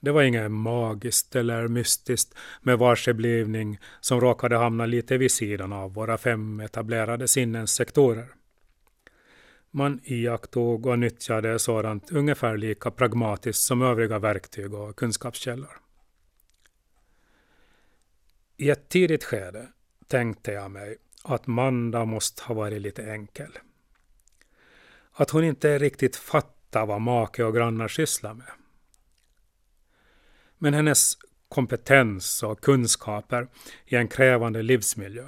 Det var inget magiskt eller mystiskt med varseblivning som råkade hamna lite vid sidan av våra fem etablerade sinnens sektorer. Man iakttog och nyttjade sådant ungefär lika pragmatiskt som övriga verktyg och kunskapskällor. I ett tidigt skede tänkte jag mig att Manda måste ha varit lite enkel. Att hon inte riktigt fattar vad make och grannar sysslar med. Men hennes kompetens och kunskaper i en krävande livsmiljö,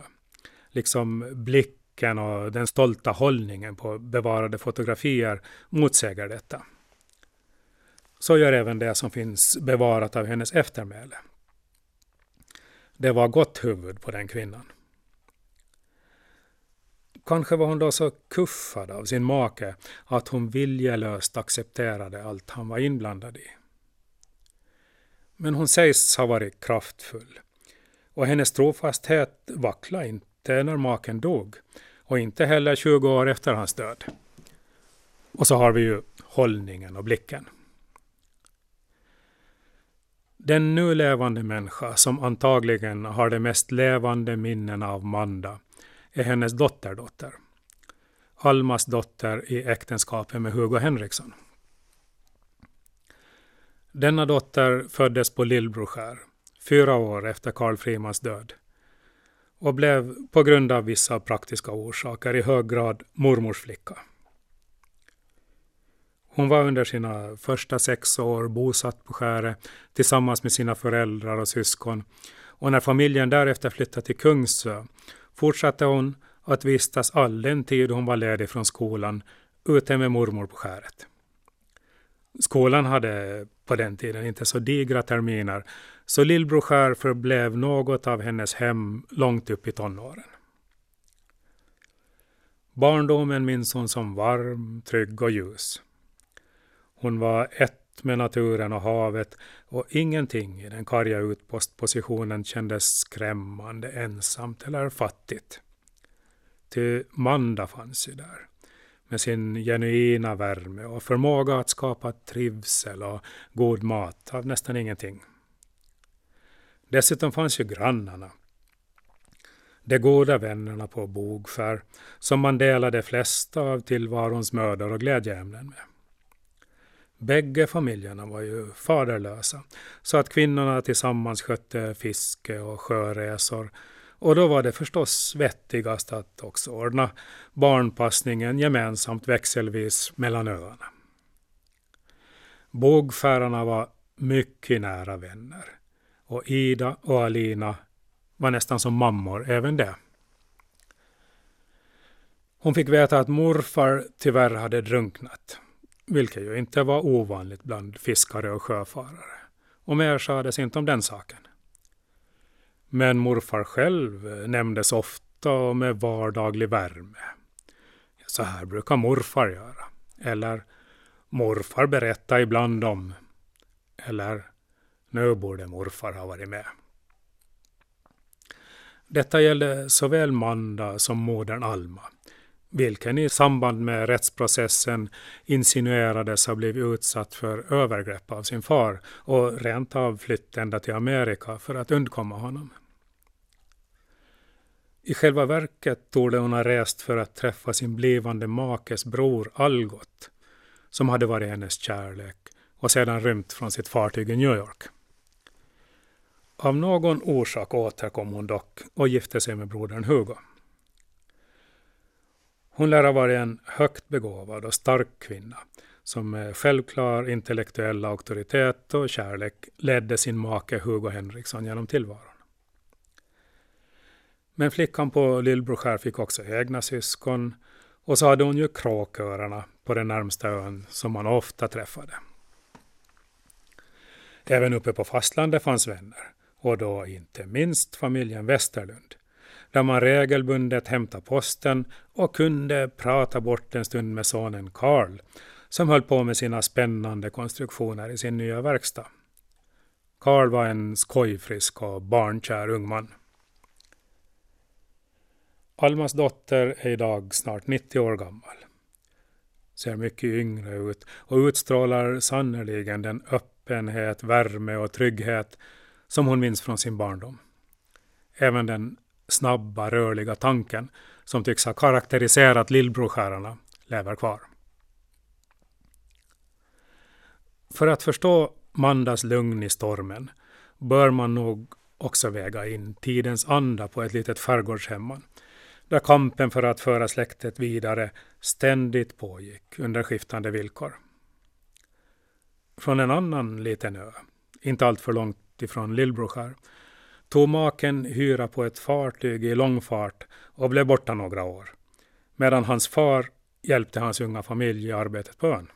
liksom blicken och den stolta hållningen på bevarade fotografier motsäger detta. Så gör även det som finns bevarat av hennes eftermäle. Det var gott huvud på den kvinnan. Kanske var hon då så kuffad av sin make att hon viljelöst accepterade allt han var inblandad i. Men hon sägs ha varit kraftfull och hennes trofasthet vacklade inte när maken dog och inte heller 20 år efter hans död. Och så har vi ju hållningen och blicken. Den nu levande människa som antagligen har de mest levande minnena av Manda är hennes dotterdotter. Almas dotter i äktenskapet med Hugo Henriksson. Denna dotter föddes på Lillbroskär, fyra år efter Karl Frimans död och blev på grund av vissa praktiska orsaker i hög grad mormors flicka. Hon var under sina första sex år bosatt på skäret tillsammans med sina föräldrar och syskon och när familjen därefter flyttade till Kungsö fortsatte hon att vistas all den tid hon var ledig från skolan ute med mormor på skäret. Skolan hade på den tiden inte så digra terminer, så Lillbroskär förblev något av hennes hem långt upp i tonåren. Barndomen minns hon som varm, trygg och ljus. Hon var ett med naturen och havet och ingenting i den karga utpostpositionen kändes skrämmande, ensamt eller fattigt. Ty Manda fanns ju där med sin genuina värme och förmåga att skapa trivsel och god mat av nästan ingenting. Dessutom fanns ju grannarna. De goda vännerna på Bogskär som man delade de flesta av tillvarons mödor och glädjeämnen med. Bägge familjerna var ju faderlösa, så att kvinnorna tillsammans skötte fiske och sjöresor. Och då var det förstås vettigast att också ordna barnpassningen gemensamt växelvis mellan öarna. Bågfärarna var mycket nära vänner och Ida och Alina var nästan som mammor även det. Hon fick veta att morfar tyvärr hade drunknat vilket ju inte var ovanligt bland fiskare och sjöfarare. Och mer sades inte om den saken. Men morfar själv eh, nämndes ofta och med vardaglig värme. Så här brukar morfar göra. Eller morfar berättar ibland om. Eller nu borde morfar ha varit med. Detta gällde såväl Manda som modern Alma vilken i samband med rättsprocessen insinuerades ha blivit utsatt för övergrepp av sin far och rent av flytt ända till Amerika för att undkomma honom. I själva verket torde hon ha rest för att träffa sin blivande makes bror Algot, som hade varit hennes kärlek och sedan rymt från sitt fartyg i New York. Av någon orsak återkom hon dock och gifte sig med brodern Hugo. Hon lär ha varit en högt begåvad och stark kvinna som med självklar intellektuell auktoritet och kärlek ledde sin make Hugo Henriksson genom tillvaron. Men flickan på Lillbroskär fick också egna syskon och så hade hon ju kråkörarna på den närmsta ön som man ofta träffade. Även uppe på fastlandet fanns vänner och då inte minst familjen Westerlund där man regelbundet hämtade posten och kunde prata bort en stund med sonen Karl som höll på med sina spännande konstruktioner i sin nya verkstad. Karl var en skojfrisk och barnkär ung man. Almas dotter är idag snart 90 år gammal. Ser mycket yngre ut och utstrålar sannerligen den öppenhet, värme och trygghet som hon minns från sin barndom. Även den snabba, rörliga tanken som tycks ha karaktäriserat lillbrorskärarna lever kvar. För att förstå Mandas lugn i stormen bör man nog också väga in tidens anda på ett litet skärgårdshemman där kampen för att föra släktet vidare ständigt pågick under skiftande villkor. Från en annan liten ö, inte alltför långt ifrån Lillbroskär, tog maken hyra på ett fartyg i långfart och blev borta några år, medan hans far hjälpte hans unga familj i arbetet på ön.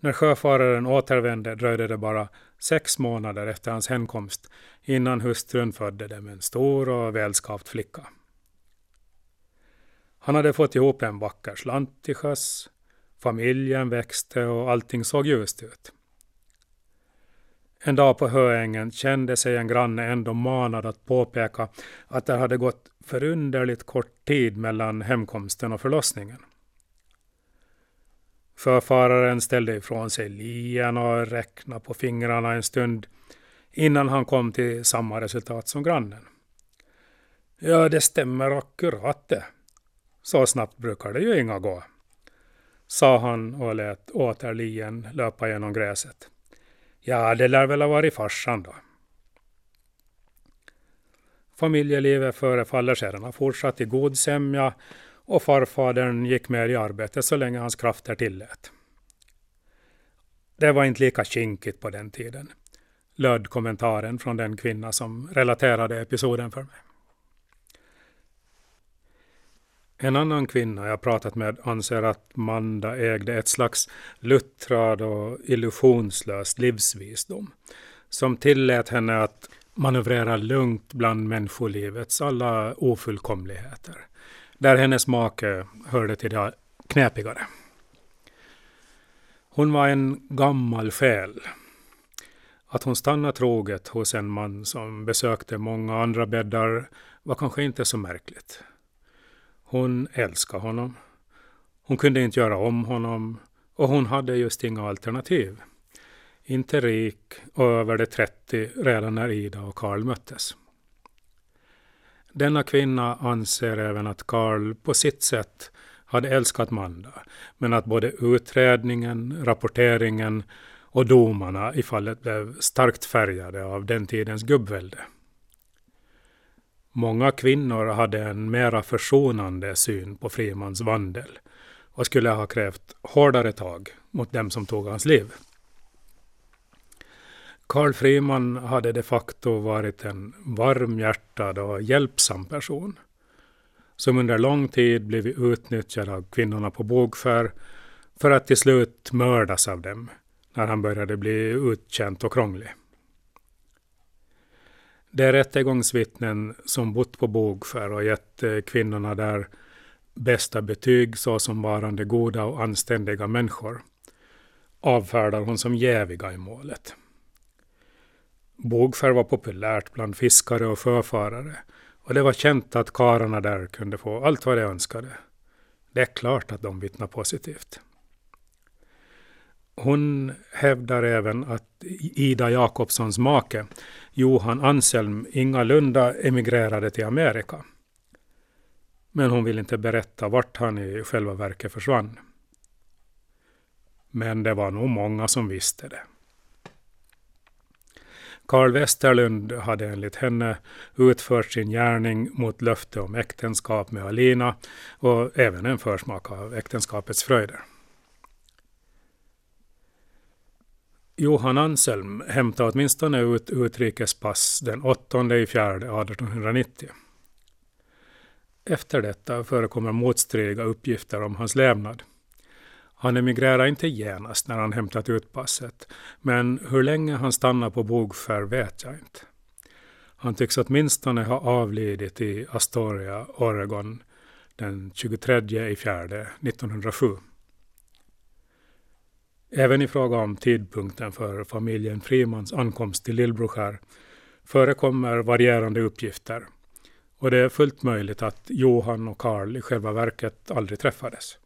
När sjöfararen återvände dröjde det bara sex månader efter hans hemkomst innan hustrun födde dem en stor och välskapt flicka. Han hade fått ihop en vacker slant till sjöss, familjen växte och allting såg ljust ut. En dag på Höängen kände sig en granne ändå manad att påpeka att det hade gått förunderligt kort tid mellan hemkomsten och förlossningen. Förfararen ställde ifrån sig lien och räknade på fingrarna en stund innan han kom till samma resultat som grannen. Ja, det stämmer akkurat det. Så snabbt brukar det ju inga gå, sa han och lät åter lien löpa genom gräset. Ja, det lär väl ha varit farsan då. Familjelivet förefaller sedan ha fortsatt i god sämja och farfadern gick med i arbetet så länge hans krafter tillät. Det var inte lika kinkigt på den tiden, löd kommentaren från den kvinna som relaterade episoden för mig. En annan kvinna jag pratat med anser att Manda ägde ett slags luttrad och illusionslös livsvisdom som tillät henne att manövrera lugnt bland människolivets alla ofullkomligheter där hennes make hörde till det knäpigare. Hon var en gammal själ. Att hon stannade troget hos en man som besökte många andra bäddar var kanske inte så märkligt. Hon älskade honom. Hon kunde inte göra om honom och hon hade just inga alternativ. Inte rik och över de 30 redan när Ida och Karl möttes. Denna kvinna anser även att Karl på sitt sätt hade älskat Manda, men att både utredningen, rapporteringen och domarna i fallet blev starkt färgade av den tidens gubbvälde. Många kvinnor hade en mera försonande syn på Frimans vandel och skulle ha krävt hårdare tag mot dem som tog hans liv. Carl Friman hade de facto varit en varmhjärtad och hjälpsam person som under lång tid blivit utnyttjad av kvinnorna på Bogskär för att till slut mördas av dem när han började bli utkänt och krånglig. De rättegångsvittnen som bott på Bogskär och gett eh, kvinnorna där bästa betyg såsom varande goda och anständiga människor avfärdar hon som jäviga i målet. Bågskär var populärt bland fiskare och sjöfarare och det var känt att kararna där kunde få allt vad de önskade. Det är klart att de vittnar positivt. Hon hävdar även att Ida Jakobssons make, Johan Anselm, ingalunda emigrerade till Amerika. Men hon vill inte berätta vart han i själva verket försvann. Men det var nog många som visste det. Karl Westerlund hade enligt henne utfört sin gärning mot löfte om äktenskap med Alina och även en försmak av äktenskapets fröjder. Johan Anselm hämtade åtminstone ut utrikespass den 8 i fjärde 1890. Efter detta förekommer motstridiga uppgifter om hans levnad. Han emigrerar inte genast när han hämtat ut passet, men hur länge han stannar på Bogskär vet jag inte. Han tycks åtminstone ha avlidit i Astoria, Oregon den 23 i fjärde 1907. Även i fråga om tidpunkten för familjen Frimans ankomst till Lillbroskär förekommer varierande uppgifter och det är fullt möjligt att Johan och Karl i själva verket aldrig träffades.